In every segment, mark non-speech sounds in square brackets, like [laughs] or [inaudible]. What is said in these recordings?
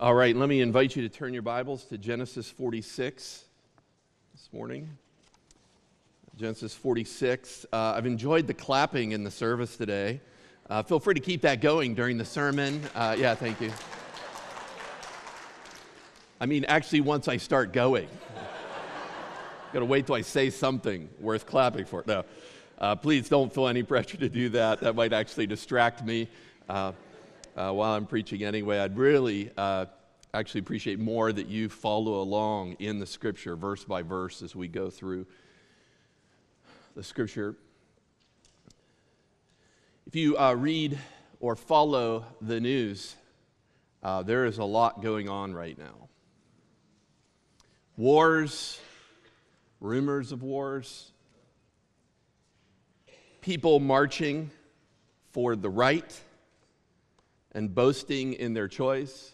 All right, let me invite you to turn your Bibles to Genesis 46 this morning. Genesis 46. Uh, I've enjoyed the clapping in the service today. Uh, feel free to keep that going during the sermon. Uh, yeah, thank you. I mean, actually, once I start going, [laughs] got to wait till I say something worth clapping for. No, uh, please don't feel any pressure to do that. That might actually distract me. Uh, while I'm preaching anyway. I'd really uh, actually appreciate more that you follow along in the scripture, verse by verse, as we go through the scripture. If you uh, read or follow the news, uh, there is a lot going on right now. Wars, rumors of wars, people marching for the right and boasting in their choice,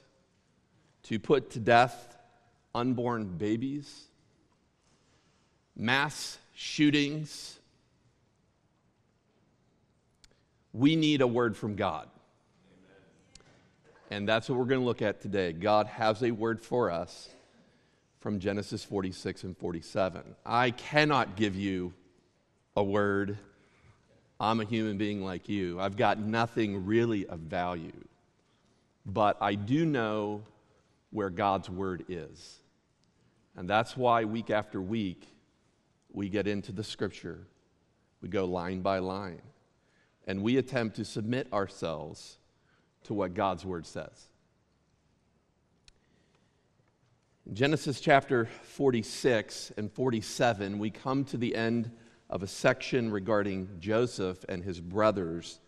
to put to death unborn babies, mass shootings. We need a word from God. And that's what we're going to look at today. God has a word for us from Genesis 46 and 47. I cannot give you a word I'm a human being like you. I've got nothing really of value. But I do know where God's word is. And that's why week after week, we get into the scripture. We go line by line. And we attempt to submit ourselves to what God's word says. In Genesis chapter 46 and 47, we come to the end of a section regarding Joseph and his brothers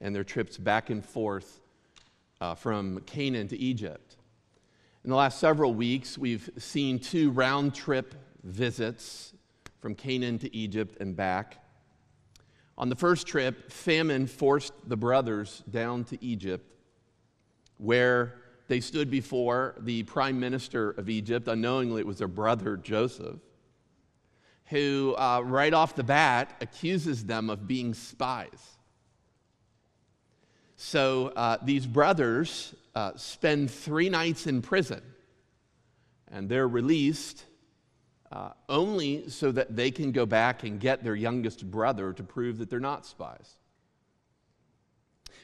and their trips back and forth uh, from Canaan to Egypt. In the last several weeks, we've seen two round trip visits from Canaan to Egypt and back. On the first trip, famine forced the brothers down to Egypt, where they stood before the prime minister of Egypt. Unknowingly, it was their brother Joseph who, uh, right off the bat, accuses them of being spies. So uh, these brothers uh, spend three nights in prison, and they're released uh, only so that they can go back and get their youngest brother to prove that they're not spies.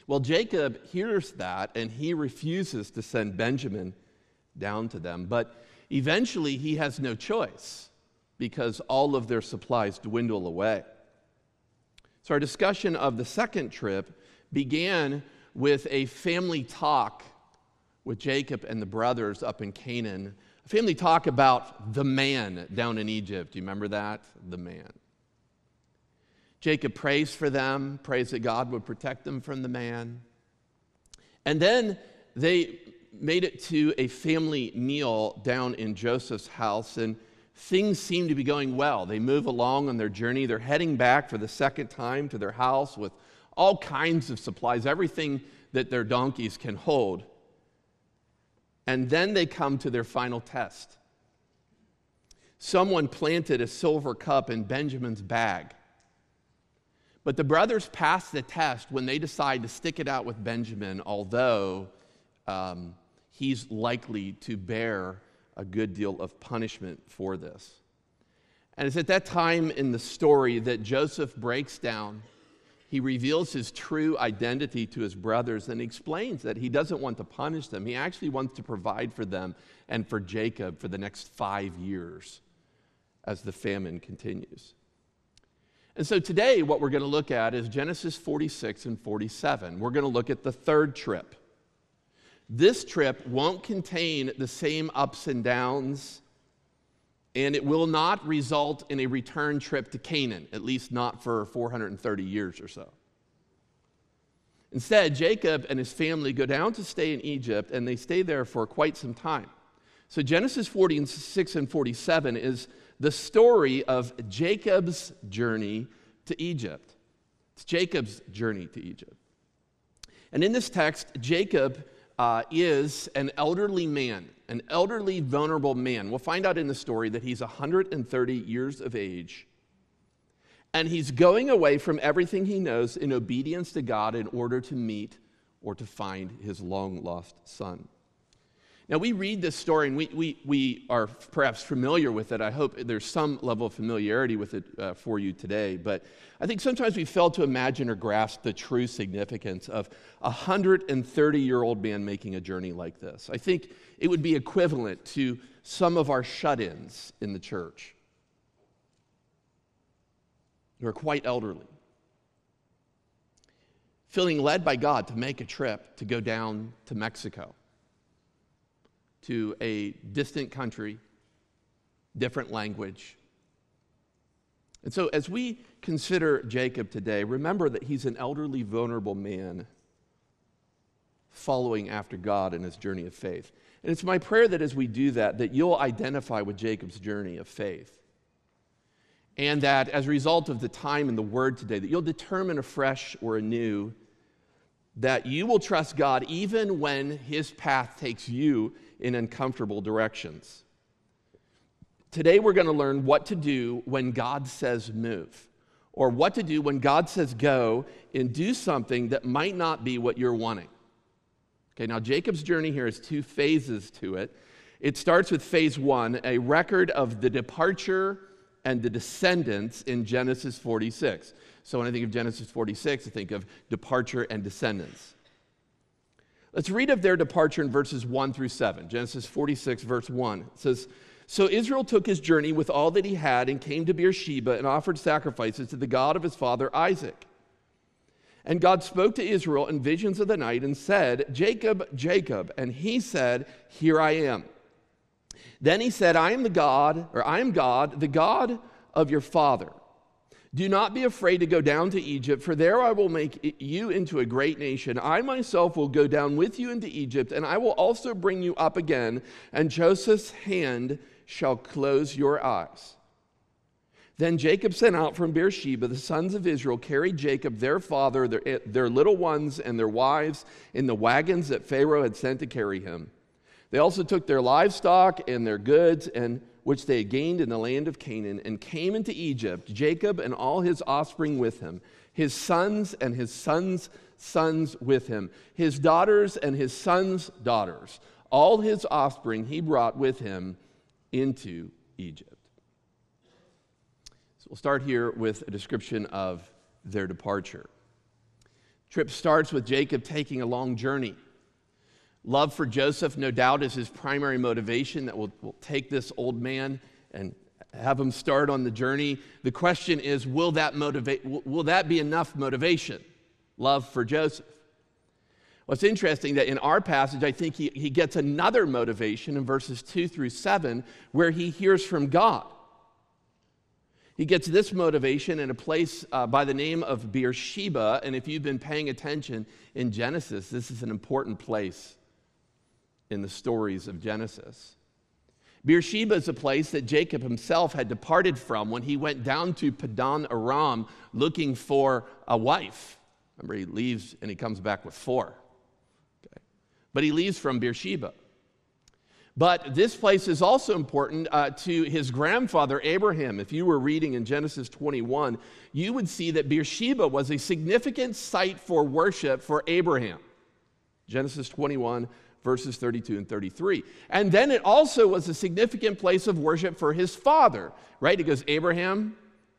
Well, Jacob hears that, and he refuses to send Benjamin down to them, but eventually he has no choice because all of their supplies dwindle away. So, our discussion of the second trip began with a family talk with Jacob and the brothers up in Canaan. A family talk about the man down in Egypt. Do you remember that? The man. Jacob prays for them, prays that God would protect them from the man. And then they made it to a family meal down in Joseph's house. And things seem to be going well. They move along on their journey. They're heading back for the second time to their house with all kinds of supplies, everything that their donkeys can hold. And then they come to their final test. Someone planted a silver cup in Benjamin's bag. But the brothers pass the test when they decide to stick it out with Benjamin, although um, he's likely to bear a good deal of punishment for this. And it's at that time in the story that Joseph breaks down. He reveals his true identity to his brothers and explains that he doesn't want to punish them. He actually wants to provide for them and for Jacob for the next five years as the famine continues. And so today, what we're going to look at is Genesis 46 and 47. We're going to look at the third trip. This trip won't contain the same ups and downs, and it will not result in a return trip to Canaan, at least not for 430 years or so. Instead, Jacob and his family go down to stay in Egypt, and they stay there for quite some time. So, Genesis 46 and 47 is the story of Jacob's journey to Egypt. It's Jacob's journey to Egypt. And in this text, Jacob uh, is an elderly man, an elderly, vulnerable man. We'll find out in the story that he's 130 years of age. And he's going away from everything he knows in obedience to God in order to meet or to find his long lost son. Now, we read this story and we, we, we are perhaps familiar with it. I hope there's some level of familiarity with it uh, for you today. But I think sometimes we fail to imagine or grasp the true significance of a 130 year old man making a journey like this. I think it would be equivalent to some of our shut ins in the church who are quite elderly, feeling led by God to make a trip to go down to Mexico to a distant country, different language. And so, as we consider Jacob today, remember that he's an elderly, vulnerable man following after God in his journey of faith. And it's my prayer that as we do that, that you'll identify with Jacob's journey of faith. And that as a result of the time and the word today, that you'll determine afresh or anew that you will trust God even when his path takes you in uncomfortable directions. Today, we're going to learn what to do when God says move, or what to do when God says go and do something that might not be what you're wanting. Okay, now Jacob's journey here has two phases to it. It starts with phase one, a record of the departure and the descendants in Genesis 46. So when I think of Genesis 46, I think of departure and descendants. Let's read of their departure in verses 1 through 7. Genesis 46, verse 1. It says, So Israel took his journey with all that he had and came to Beersheba and offered sacrifices to the God of his father Isaac. And God spoke to Israel in visions of the night and said, Jacob, Jacob. And he said, Here I am. Then he said, I am the God, or I am God, the God of your father. Do not be afraid to go down to Egypt, for there I will make you into a great nation. I myself will go down with you into Egypt, and I will also bring you up again, and Joseph's hand shall close your eyes. Then Jacob sent out from Beersheba. The sons of Israel carried Jacob, their father, their, eh, their little ones, and their wives in the wagons that Pharaoh had sent to carry him. They also took their livestock and their goods and which they had gained in the land of Canaan, and came into Egypt, Jacob and all his offspring with him, his sons and his sons' sons with him, his daughters and his sons' daughters. All his offspring he brought with him into Egypt. So we'll start here with a description of their departure. Trip starts with Jacob taking a long journey. Love for Joseph, no doubt, is his primary motivation that will, will take this old man and have him start on the journey. The question is will that, motivate, will that be enough motivation? Love for Joseph. What's interesting that in our passage, I think he, he gets another motivation in verses 2 through 7 where he hears from God. He gets this motivation in a place uh, by the name of Beersheba. And if you've been paying attention in Genesis, this is an important place in the stories of Genesis. Beersheba is a place that Jacob himself had departed from when he went down to Padan Aram looking for a wife. Remember, he leaves and he comes back with four. Okay. But he leaves from Beersheba. But this place is also important uh, to his grandfather Abraham. If you were reading in Genesis 21, you would see that Beersheba was a significant site for worship for Abraham. Genesis 21, verses 32 and 33. And then it also was a significant place of worship for his father, right? It goes Abraham,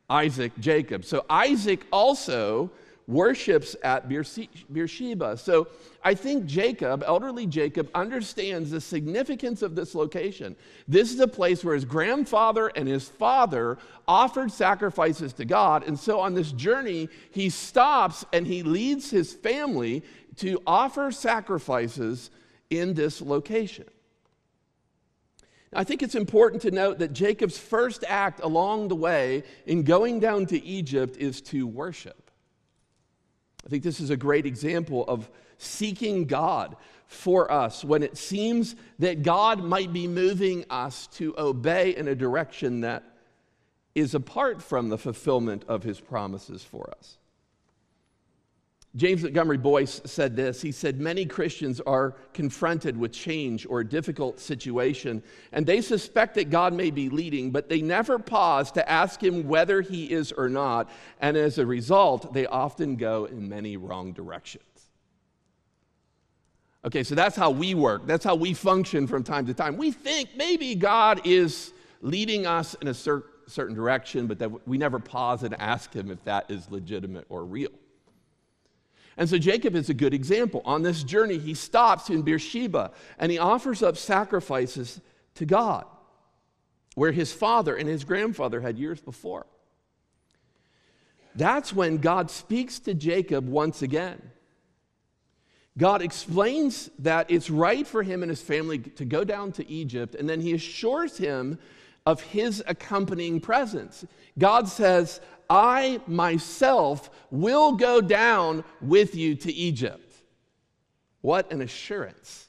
Isaac, Jacob. So Isaac also worships at Beersheba. So I think Jacob, elderly Jacob, understands the significance of this location. This is a place where his grandfather and his father offered sacrifices to God. And so on this journey, he stops and he leads his family to offer sacrifices in this location. I think it's important to note that Jacob's first act along the way in going down to Egypt is to worship. I think this is a great example of seeking God for us when it seems that God might be moving us to obey in a direction that is apart from the fulfillment of his promises for us. James Montgomery Boice said this. He said, Many Christians are confronted with change or a difficult situation, and they suspect that God may be leading, but they never pause to ask Him whether He is or not. And as a result, they often go in many wrong directions. Okay, so that's how we work. That's how we function from time to time. We think maybe God is leading us in a cer- certain direction, but that we never pause and ask Him if that is legitimate or real. And so Jacob is a good example. On this journey, he stops in Beersheba and he offers up sacrifices to God, where his father and his grandfather had years before. That's when God speaks to Jacob once again. God explains that it's right for him and his family to go down to Egypt, and then he assures him of his accompanying presence. God says, I myself will go down with you to Egypt. What an assurance.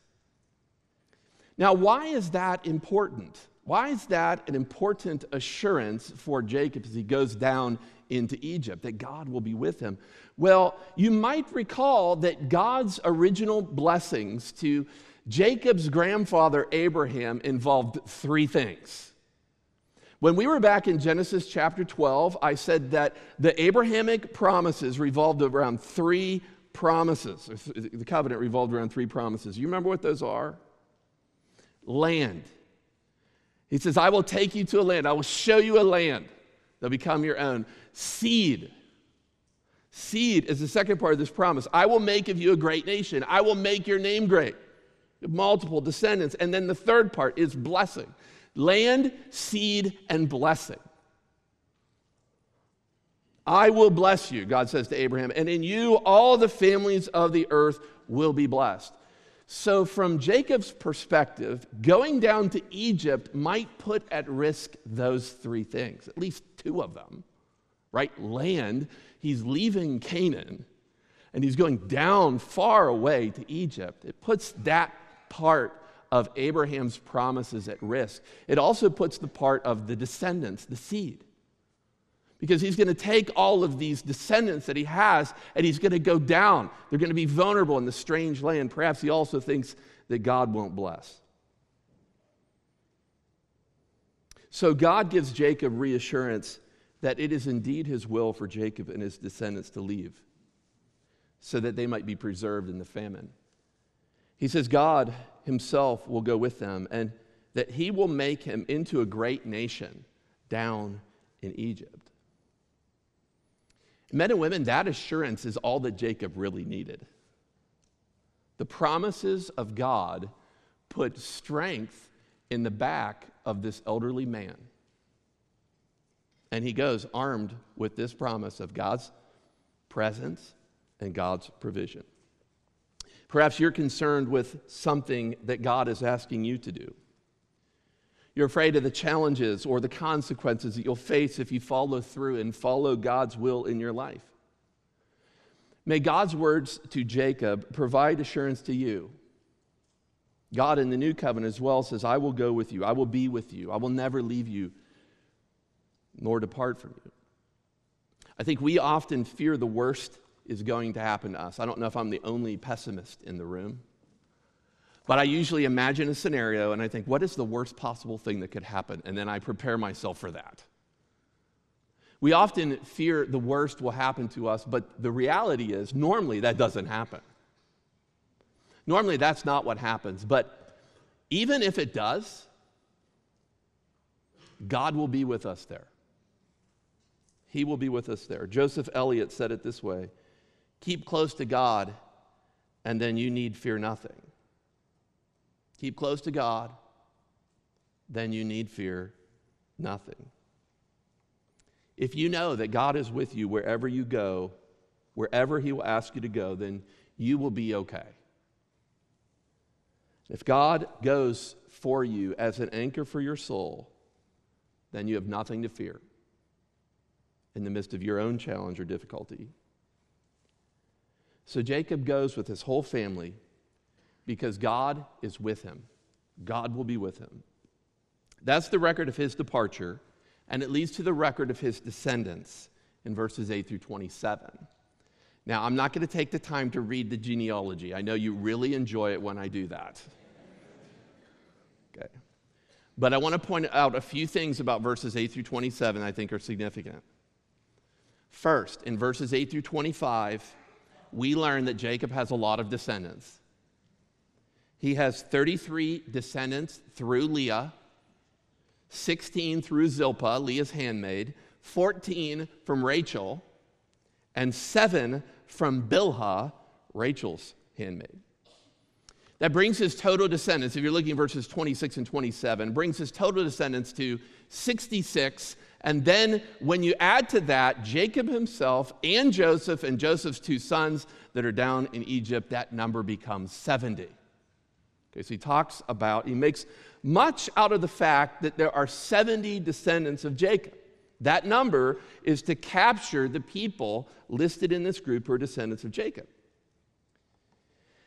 Now, why is that important? Why is that an important assurance for Jacob as he goes down into Egypt, that God will be with him? Well, you might recall that God's original blessings to Jacob's grandfather Abraham involved three things. When we were back in Genesis chapter 12, I said that the Abrahamic promises revolved around three promises. The covenant revolved around three promises. You remember what those are? Land. He says, I will take you to a land. I will show you a land. They'll become your own. Seed. Seed is the second part of this promise. I will make of you a great nation. I will make your name great. Multiple descendants. And then the third part is blessing land, seed, and blessing. I will bless you, God says to Abraham, and in you all the families of the earth will be blessed. So, from Jacob's perspective, going down to Egypt might put at risk those three things, at least two of them, right? Land he's leaving Canaan and he's going down far away to Egypt. It puts that part of Abraham's promises at risk. It also puts the part of the descendants, the seed. Because he's going to take all of these descendants that he has and he's going to go down. They're going to be vulnerable in the strange land. Perhaps he also thinks that God won't bless. So God gives Jacob reassurance that it is indeed his will for Jacob and his descendants to leave so that they might be preserved in the famine. He says God himself will go with them and that he will make him into a great nation down in Egypt. Men and women, that assurance is all that Jacob really needed. The promises of God put strength in the back of this elderly man. And he goes armed with this promise of God's presence and God's provision. Perhaps you're concerned with something that God is asking you to do. You're afraid of the challenges or the consequences that you'll face if you follow through and follow God's will in your life. May God's words to Jacob provide assurance to you. God in the new covenant as well says, I will go with you, I will be with you, I will never leave you nor depart from you. I think we often fear the worst is going to happen to us. I don't know if I'm the only pessimist in the room, but I usually imagine a scenario and I think, what is the worst possible thing that could happen? And then I prepare myself for that. We often fear the worst will happen to us, but the reality is, normally that doesn't happen. Normally that's not what happens, but even if it does, God will be with us there. He will be with us there. Joseph Elliott said it this way Keep close to God, and then you need fear nothing. Keep close to God, then you need fear nothing. If you know that God is with you wherever you go, wherever He will ask you to go, then you will be okay. If God goes for you as an anchor for your soul, then you have nothing to fear in the midst of your own challenge or difficulty. So Jacob goes with his whole family because God is with him. God will be with him. That's the record of his departure, and it leads to the record of his descendants in verses 8 through 27. Now, I'm not going to take the time to read the genealogy. I know you really enjoy it when I do that. Okay. But I want to point out a few things about verses 8 through 27 I think are significant. First, in verses 8 through 25, we learn that Jacob has a lot of descendants. He has 33 descendants through Leah, 16 through Zilpah, Leah's handmaid, 14 from Rachel, and 7 from Bilhah, Rachel's handmaid. That brings his total descendants, if you're looking at verses 26 and 27, brings his total descendants to 66. And then when you add to that Jacob himself and Joseph and Joseph's two sons that are down in Egypt, that number becomes 70. Okay, so he talks about, he makes much out of the fact that there are 70 descendants of Jacob. That number is to capture the people listed in this group who are descendants of Jacob.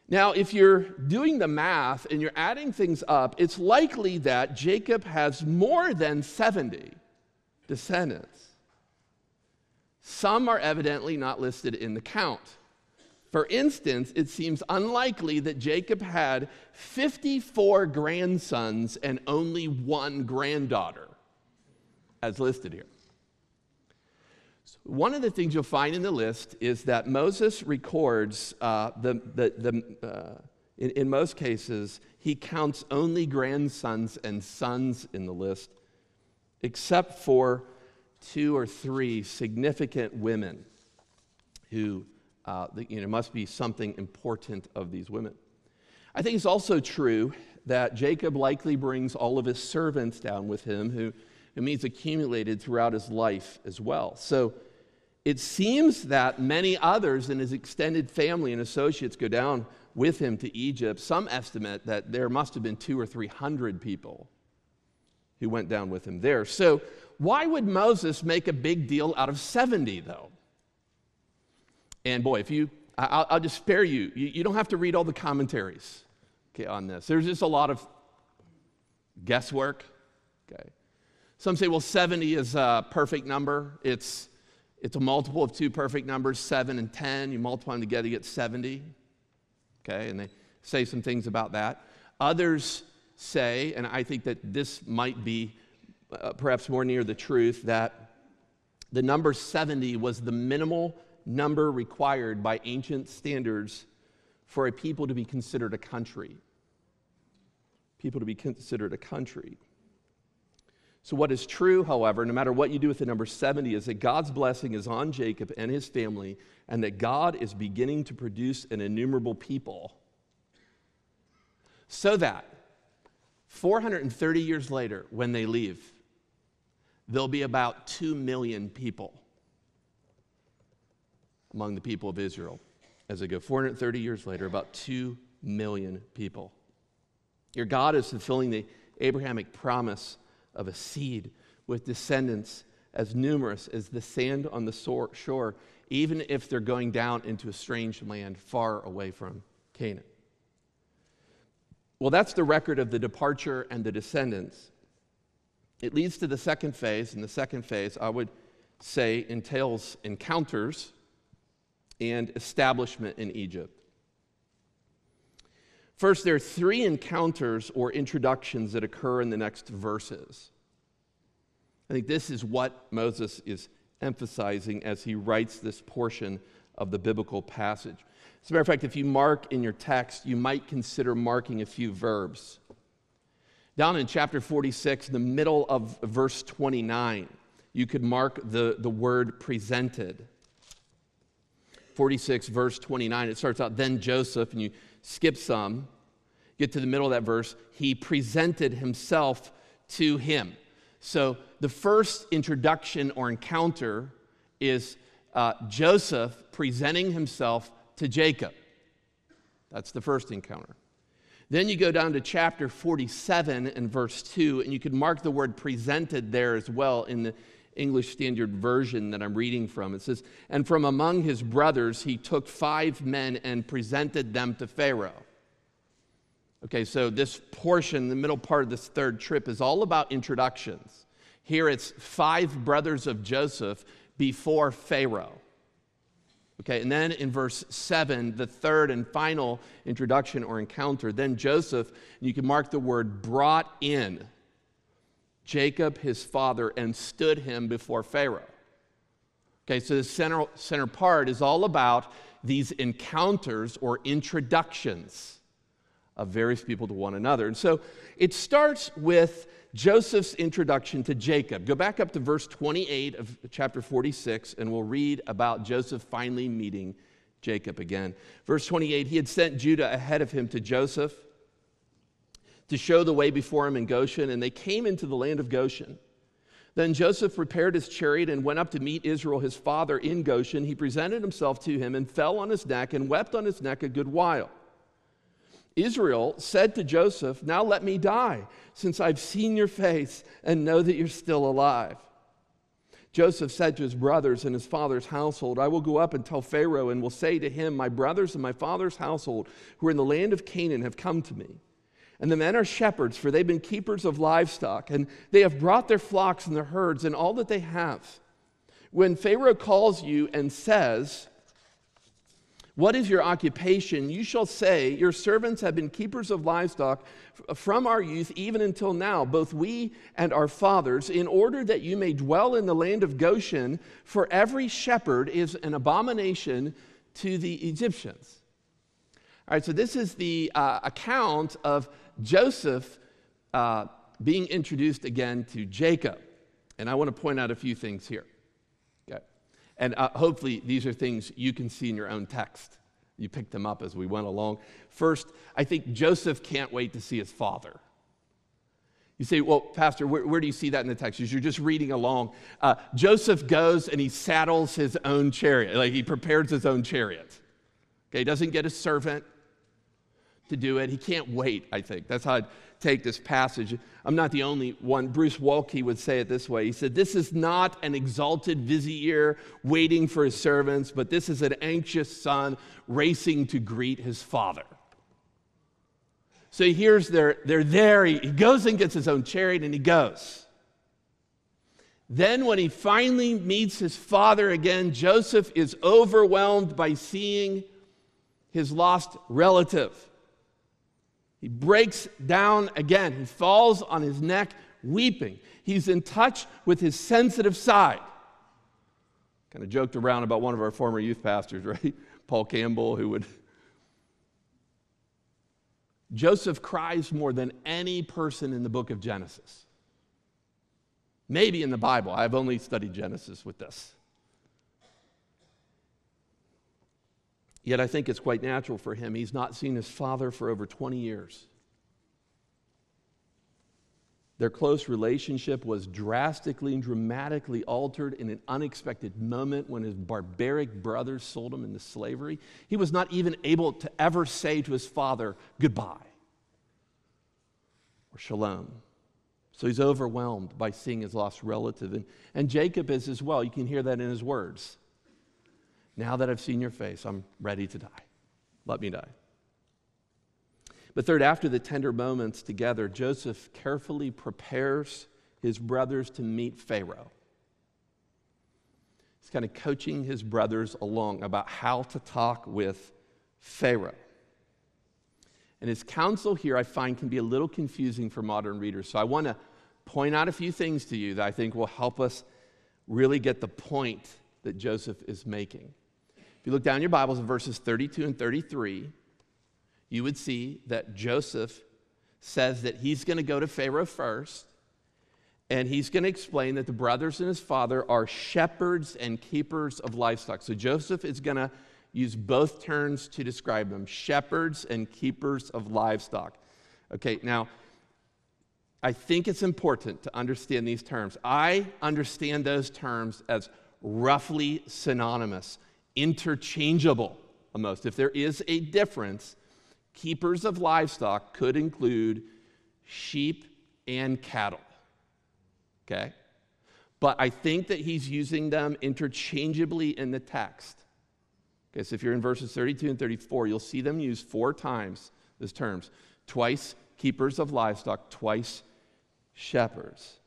Now, if you're doing the math and you're adding things up, it's likely that Jacob has more than 70 descendants. Some are evidently not listed in the count. For instance, it seems unlikely that Jacob had 54 grandsons and only one granddaughter, as listed here. One of the things you'll find in the list is that Moses records uh, the, the, the uh, in, in most cases, he counts only grandsons and sons in the list, except for two or three significant women who, uh, you know, must be something important of these women. I think it's also true that Jacob likely brings all of his servants down with him, who, who means accumulated throughout his life as well. So it seems that many others in his extended family and associates go down with him to Egypt. Some estimate that there must have been two or three hundred people who went down with him there. So, why would Moses make a big deal out of 70, though? And boy, if you, I'll, I'll just spare you. you. You don't have to read all the commentaries okay, on this. There's just a lot of guesswork. Okay. Some say, well, 70 is a perfect number. It's it's a multiple of two perfect numbers, 7 and 10. You multiply them together, you get 70. Okay, and they say some things about that. Others say, and I think that this might be uh, perhaps more near the truth, that the number 70 was the minimal number required by ancient standards for a people to be considered a country. People to be considered a country. So, what is true, however, no matter what you do with the number 70, is that God's blessing is on Jacob and his family, and that God is beginning to produce an innumerable people. So that 430 years later, when they leave, there'll be about 2 million people among the people of Israel. As they go 430 years later, about 2 million people. Your God is fulfilling the Abrahamic promise of a seed with descendants as numerous as the sand on the shore, even if they're going down into a strange land far away from Canaan. Well, that's the record of the departure and the descendants. It leads to the second phase, and the second phase, I would say, entails encounters and establishment in Egypt. First, there are three encounters or introductions that occur in the next verses. I think this is what Moses is emphasizing as he writes this portion of the biblical passage. As a matter of fact, if you mark in your text, you might consider marking a few verbs. Down in chapter 46, the middle of verse 29, you could mark the, the word presented. 46, verse 29, it starts out, then Joseph, and you skip some, get to the middle of that verse, he presented himself to him. So the first introduction or encounter is uh, Joseph presenting himself to Jacob. That's the first encounter. Then you go down to chapter 47 and verse 2, and you can mark the word presented there as well in the English Standard Version that I'm reading from. It says, And from among his brothers he took five men and presented them to Pharaoh. Okay, so this portion, the middle part of this third trip, is all about introductions. Here it's five brothers of Joseph before Pharaoh. Okay, and then in verse 7, the third and final introduction or encounter, then Joseph, you can mark the word brought in Jacob, his father, and stood him before Pharaoh. Okay, so the center, center part is all about these encounters or introductions of various people to one another. And so it starts with Joseph's introduction to Jacob. Go back up to verse 28 of chapter 46, and we'll read about Joseph finally meeting Jacob again. Verse 28 He had sent Judah ahead of him to Joseph to show the way before him in Goshen, and they came into the land of Goshen. Then Joseph prepared his chariot and went up to meet Israel his father in Goshen. He presented himself to him and fell on his neck and wept on his neck a good while. Israel said to Joseph, Now let me die, since I've seen your face and know that you're still alive. Joseph said to his brothers and his father's household, I will go up and tell Pharaoh and will say to him, My brothers and my father's household, who are in the land of Canaan, have come to me. And the men are shepherds, for they've been keepers of livestock, and they have brought their flocks and their herds and all that they have. When Pharaoh calls you and says, what is your occupation? You shall say, Your servants have been keepers of livestock from our youth even until now, both we and our fathers, in order that you may dwell in the land of Goshen, for every shepherd is an abomination to the Egyptians. All right, so this is the uh, account of Joseph uh, being introduced again to Jacob. And I want to point out a few things here. And uh, hopefully, these are things you can see in your own text. You picked them up as we went along. First, I think Joseph can't wait to see his father. You say, well, Pastor, where, where do you see that in the text? You're just reading along. Uh, Joseph goes and he saddles his own chariot, like he prepares his own chariot. Okay, he doesn't get a servant to do it. He can't wait, I think. That's how I'd take this passage. I'm not the only one. Bruce Waltke would say it this way He said, This is not an exalted vizier waiting for his servants, but this is an anxious son racing to greet his father. So he hears they're, they're there. He, he goes and gets his own chariot and he goes. Then, when he finally meets his father again, Joseph is overwhelmed by seeing his lost relative. He breaks down again. He falls on his neck, weeping. He's in touch with his sensitive side. Kind of joked around about one of our former youth pastors, [laughs] right? Paul Campbell, who would. Joseph cries more than any person in the book of Genesis. Maybe in the Bible. I've only studied Genesis with this. Yet I think it's quite natural for him. He's not seen his father for over 20 years. Their close relationship was drastically and dramatically altered in an unexpected moment when his barbaric brothers sold him into slavery. He was not even able to ever say to his father, goodbye or shalom. So he's overwhelmed by seeing his lost relative. And, and Jacob is as well. You can hear that in his words. Now that I've seen your face, I'm ready to die. Let me die. But third, after the tender moments together, Joseph carefully prepares his brothers to meet Pharaoh. He's kind of coaching his brothers along about how to talk with Pharaoh. And his counsel here, I find, can be a little confusing for modern readers. So I want to point out a few things to you that I think will help us really get the point that Joseph is making. If you look down your Bibles in verses 32 and 33, you would see that Joseph says that he's going to go to Pharaoh first, and he's going to explain that the brothers and his father are shepherds and keepers of livestock. So Joseph is going to use both terms to describe them shepherds and keepers of livestock. Okay, now, I think it's important to understand these terms. I understand those terms as roughly synonymous interchangeable almost. If there is a difference, keepers of livestock could include sheep and cattle. Okay? But I think that he's using them interchangeably in the text. Okay, so if you're in verses 32 and 34, you'll see them used four times, these terms. Twice keepers of livestock, twice shepherds.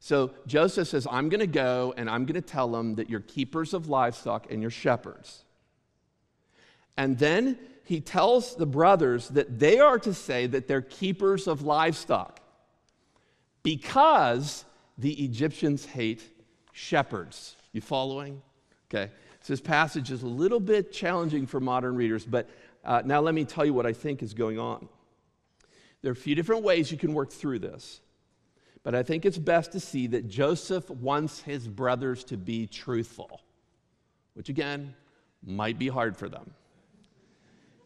So Joseph says, I'm going to go and I'm going to tell them that you're keepers of livestock and you're shepherds. And then he tells the brothers that they are to say that they're keepers of livestock because the Egyptians hate shepherds. You following? Okay. So this passage is a little bit challenging for modern readers, but Uh, now, let me tell you what I think is going on. There are a few different ways you can work through this, but I think it's best to see that Joseph wants his brothers to be truthful, which again might be hard for them.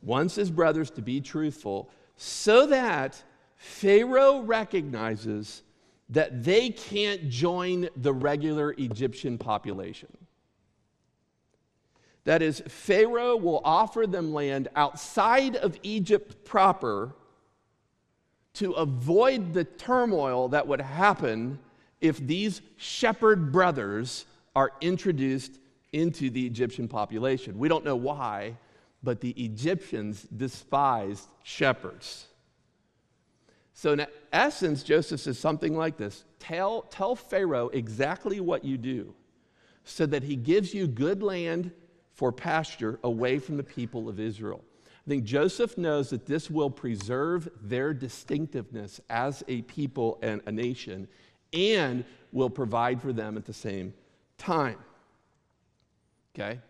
Wants his brothers to be truthful so that Pharaoh recognizes that they can't join the regular Egyptian population. That is, Pharaoh will offer them land outside of Egypt proper to avoid the turmoil that would happen if these shepherd brothers are introduced into the Egyptian population. We don't know why, but the Egyptians despised shepherds. So, in essence, Joseph says something like this tell, tell Pharaoh exactly what you do so that he gives you good land for pasture away from the people of Israel. I think Joseph knows that this will preserve their distinctiveness as a people and a nation and will provide for them at the same time. Okay?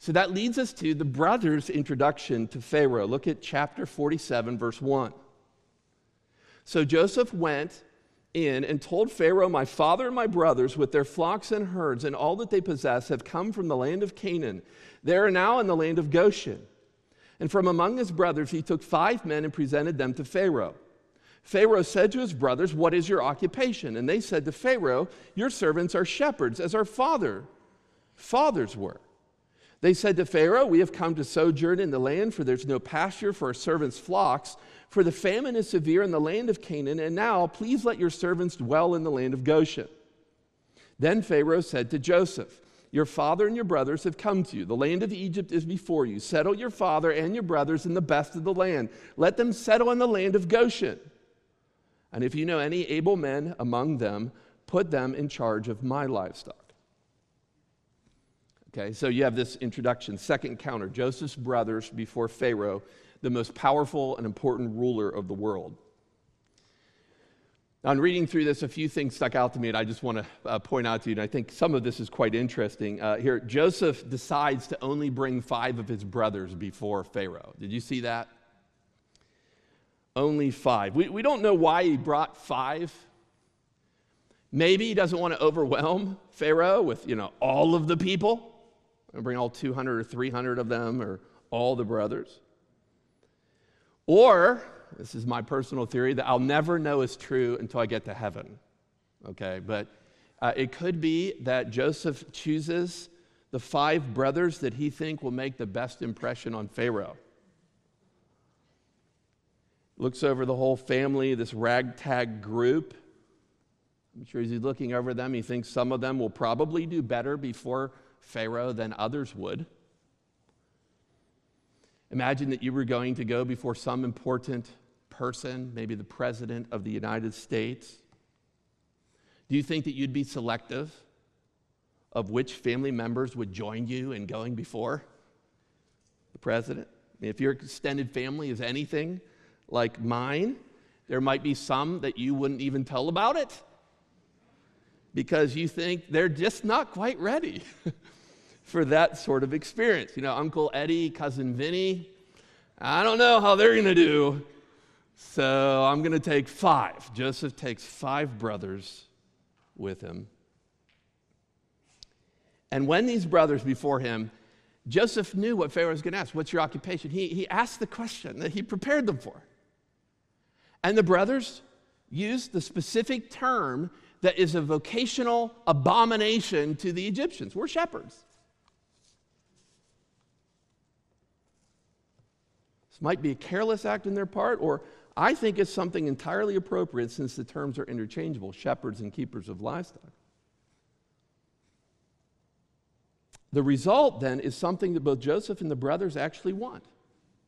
So that leads us to the brothers' introduction to Pharaoh. Look at chapter 47, verse 1. So Joseph went in and told Pharaoh, My father and my brothers, with their flocks and herds and all that they possess, have come from the land of Canaan. They are now in the land of Goshen. And from among his brothers, he took five men and presented them to Pharaoh. Pharaoh said to his brothers, What is your occupation? And they said to Pharaoh, Your servants are shepherds, as our father, fathers were. They said to Pharaoh, We have come to sojourn in the land, for there's no pasture for our servants' flocks. For the famine is severe in the land of Canaan, and now please let your servants dwell in the land of Goshen. Then Pharaoh said to Joseph, Your father and your brothers have come to you. The land of Egypt is before you. Settle your father and your brothers in the best of the land. Let them settle in the land of Goshen. And if you know any able men among them, put them in charge of my livestock. Okay, so you have this introduction, second encounter Joseph's brothers before Pharaoh the most powerful and important ruler of the world. In reading through this, a few things stuck out to me, and I just want to uh, point out to you, and I think some of this is quite interesting. Uh, here, Joseph decides to only bring five of his brothers before Pharaoh. Did you see that? Only five. We, we don't know why he brought five. Maybe he doesn't want to overwhelm Pharaoh with, you know, all of the people. and Bring all 200 or 300 of them or all the brothers. Or, this is my personal theory, that I'll never know is true until I get to heaven. Okay, but uh, it could be that Joseph chooses the five brothers that he think will make the best impression on Pharaoh. Looks over the whole family, this ragtag group. I'm sure as he's looking over them, he thinks some of them will probably do better before Pharaoh than others would. Imagine that you were going to go before some important person, maybe the President of the United States. Do you think that you'd be selective of which family members would join you in going before the President? I mean, if your extended family is anything like mine, there might be some that you wouldn't even tell about it because you think they're just not quite ready. [laughs] for that sort of experience. You know, Uncle Eddie, Cousin Vinny, I don't know how they're going to do, so I'm going to take five. Joseph takes five brothers with him. And when these brothers before him, Joseph knew what Pharaoh was going to ask What's your occupation? He, he asked the question that he prepared them for. And the brothers used the specific term that is a vocational abomination to the Egyptians. We're shepherds. Might be a careless act on their part, or I think it's something entirely appropriate since the terms are interchangeable shepherds and keepers of livestock. The result then is something that both Joseph and the brothers actually want.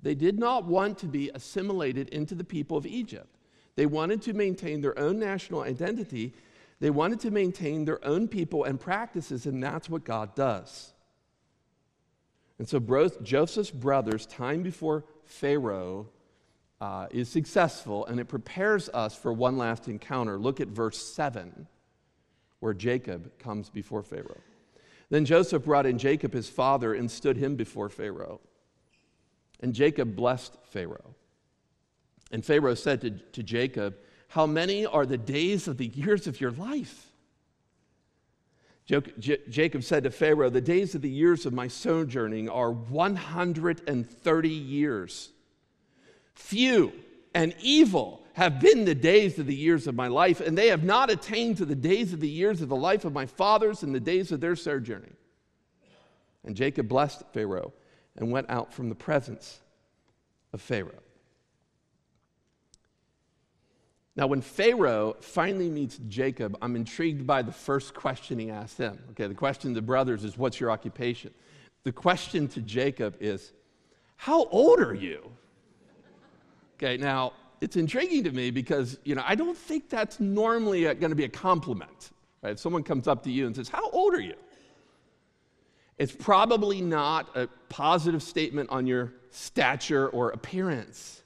They did not want to be assimilated into the people of Egypt. They wanted to maintain their own national identity. They wanted to maintain their own people and practices, and that's what God does. And so both Joseph's brothers, time before Pharaoh uh, is successful, and it prepares us for one last encounter. Look at verse 7, where Jacob comes before Pharaoh. Then Joseph brought in Jacob his father and stood him before Pharaoh. And Jacob blessed Pharaoh. And Pharaoh said to, to Jacob, How many are the days of the years of your life? Jacob said to Pharaoh, The days of the years of my sojourning are 130 years. Few and evil have been the days of the years of my life, and they have not attained to the days of the years of the life of my fathers and the days of their sojourning. And Jacob blessed Pharaoh and went out from the presence of Pharaoh. Now, when Pharaoh finally meets Jacob, I'm intrigued by the first question he asks him. Okay, the question to the brothers is, What's your occupation? The question to Jacob is, How old are you? Okay, now, it's intriguing to me because, you know, I don't think that's normally going to be a compliment. Right? If someone comes up to you and says, How old are you? It's probably not a positive statement on your stature or appearance.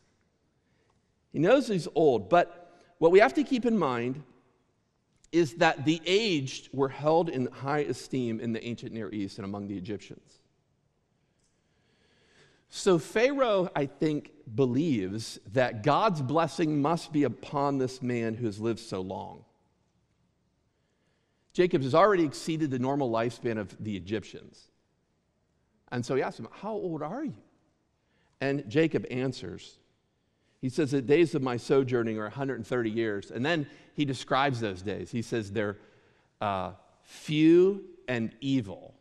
He knows he's old, but what we have to keep in mind is that the aged were held in high esteem in the ancient Near East and among the Egyptians. So Pharaoh, I think, believes that God's blessing must be upon this man who has lived so long. Jacob has already exceeded the normal lifespan of the Egyptians. And so he asks him, How old are you? And Jacob answers, he says, The days of my sojourning are 130 years. And then he describes those days. He says they're uh, few and evil.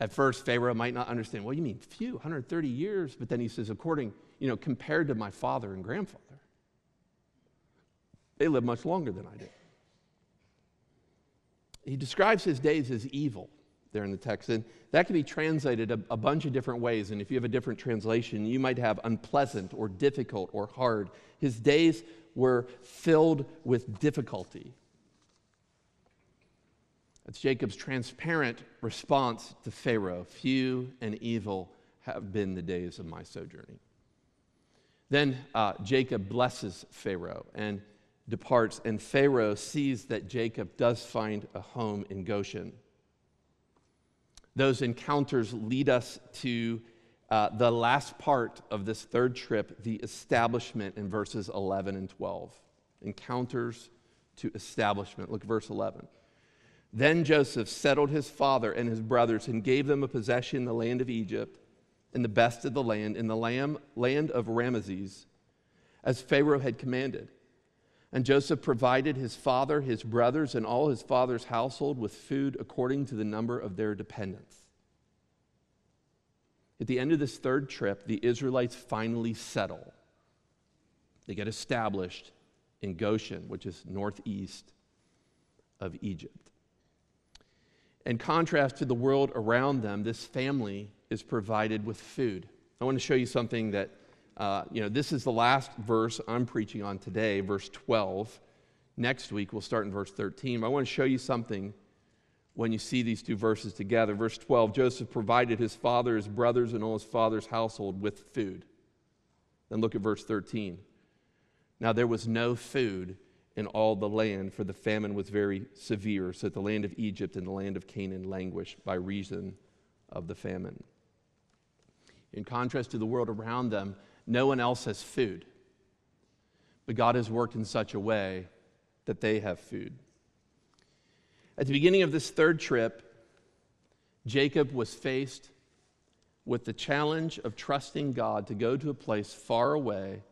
At first, Pharaoh might not understand. Well, you mean few, 130 years? But then he says, according, you know, compared to my father and grandfather, they live much longer than I did. He describes his days as evil there in the text. And that can be translated a, a, bunch of different ways. And if you have a different translation, you might have unpleasant or difficult or hard. His days were filled with difficulty. That's Jacob's transparent response to Pharaoh. Few and evil have been the days of my sojourning. Then uh, Jacob blesses Pharaoh and departs, and Pharaoh sees that Jacob does find a home in Goshen. Those encounters lead us to uh, the last part of this third trip, the establishment in verses 11 and 12. Encounters to establishment. Look verse 11. Then Joseph settled his father and his brothers and gave them a possession in the land of Egypt, in the best of the land, in the land of Ramesses, as Pharaoh had commanded. And Joseph provided his father, his brothers, and all his father's household with food according to the number of their dependents. At the end of this third trip, the Israelites finally settle. They get established in Goshen, which is northeast of Egypt. In contrast to the world around them, this family is provided with food. I want to show you something that uh, you know, this is the last verse I'm preaching on today, verse 12. Next week, we'll start in verse 13. But I want to show you something when you see these two verses together. Verse 12 Joseph provided his father, his brothers, and all his father's household with food. Then look at verse 13. Now there was no food in all the land, for the famine was very severe, so that the land of Egypt and the land of Canaan languished by reason of the famine. In contrast to the world around them, no one else has food. But God has worked in such a way that they have food. At the beginning of this third trip, Jacob was faced with the challenge of trusting God to go to a place far away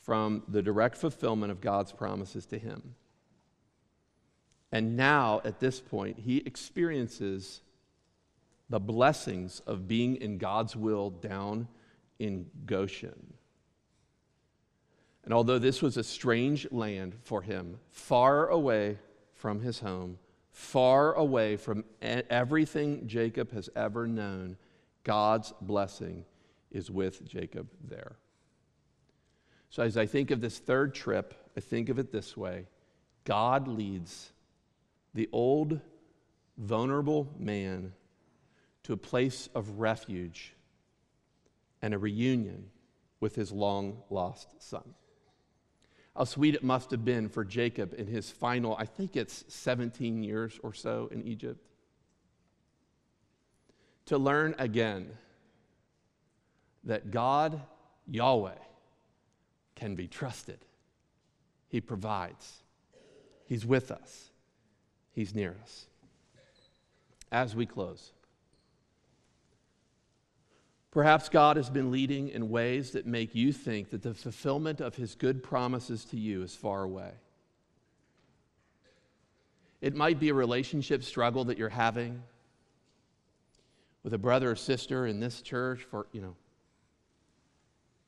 from the direct fulfillment of God's promises to him. And now, at this point, he experiences the blessings of being in God's will down in Goshen. And although this was a strange land for him, far away from his home, far away from everything Jacob has ever known, God's blessing is with Jacob there. So, as I think of this third trip, I think of it this way God leads the old, vulnerable man to a place of refuge and a reunion with his long lost son. How sweet it must have been for Jacob in his final, I think it's 17 years or so in Egypt, to learn again that God, Yahweh, can be trusted. He provides, He's with us, He's near us. As we close, perhaps God has been leading in ways that make you think that the fulfillment of His good promises to you is far away. It might be a relationship struggle that you're having with a brother or sister in this church for, you know,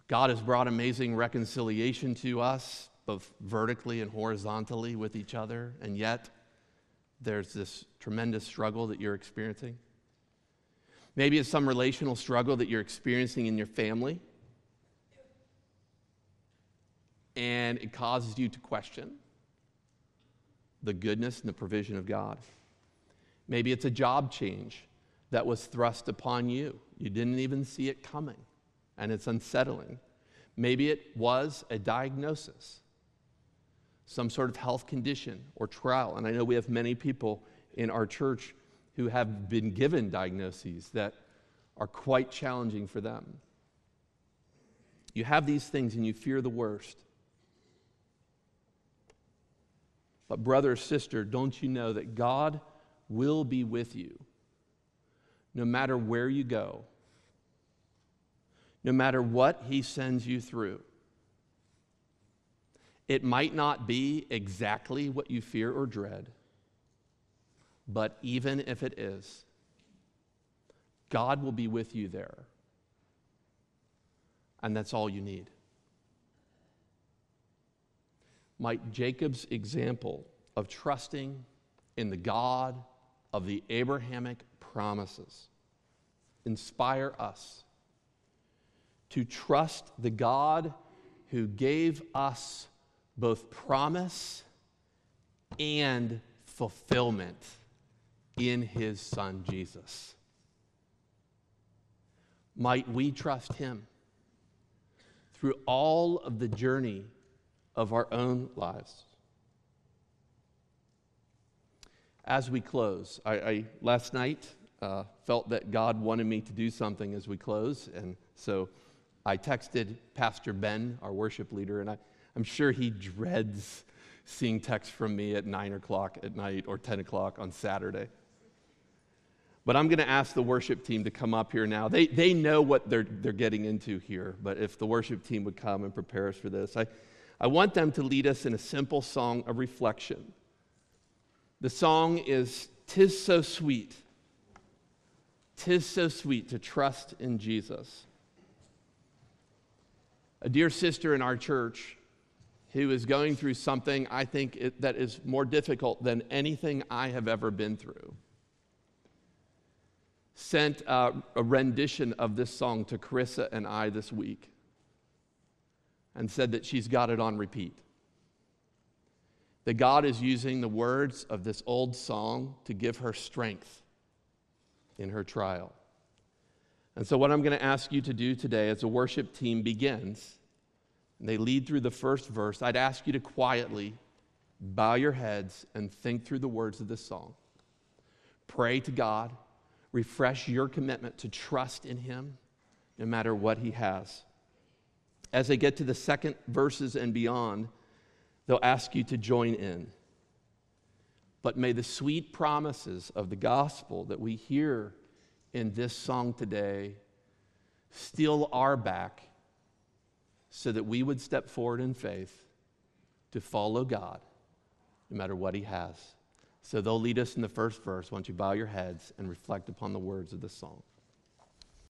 God has brought amazing reconciliation to us, both vertically and horizontally with each other, and yet there's this tremendous struggle that you're experiencing. Maybe it's some relational struggle that you're experiencing in your family, and it causes you to question the goodness and the provision of God. Maybe it's a job change that was thrust upon you. You didn't even see it coming, and it's unsettling. Maybe it was a diagnosis, some sort of health condition or trial. And I know we have many people in our church who have been given diagnoses that are quite challenging for them. You have these things and you fear the worst. But, brother, sister, don't you know that God will be with you no matter where you go, no matter what He sends you through? It might not be exactly what you fear or dread, but even if it is, God will be with you there. And that's all you need might Jacob's example of trusting in the God of the Abrahamic promises inspire us to trust the God who gave us both promise and fulfillment in his son Jesus. Might we trust him through all of the journey of our own lives. As we close, I, I last night uh, felt that God wanted me to do something as we close, and so I texted Pastor Ben, our worship leader, and I, I'm sure he dreads seeing texts from me at 9 o'clock at night or 10 o'clock on Saturday. But I'm going to ask the worship team to come up here now. They, they know what they're, they're getting into here, but if the worship team would come and prepare us for this. I, I want them to lead us in a simple song of reflection. The song is Tis So Sweet. Tis so sweet to trust in Jesus. A dear sister in our church who is going through something I think it, that is more difficult than anything I have ever been through sent uh, a rendition of this song to Carissa and I this week and said that she's got it on repeat. That God is using the words of this old song to give her strength in her trial. And so, what I'm going to ask you to do today as the worship team begins, and they lead through the first verse, I'd ask you to quietly bow your heads and think through the words of this song. Pray to God, refresh your commitment to trust in Him no matter what He has as they get to the second verses and beyond, they'll ask you to join in. But may the sweet promises of the gospel that we hear in this song today steel our back so that we would step forward in faith to follow God no matter what He has. So they'll lead us in the first verse. Why don't you bow your heads and reflect upon the words of this song?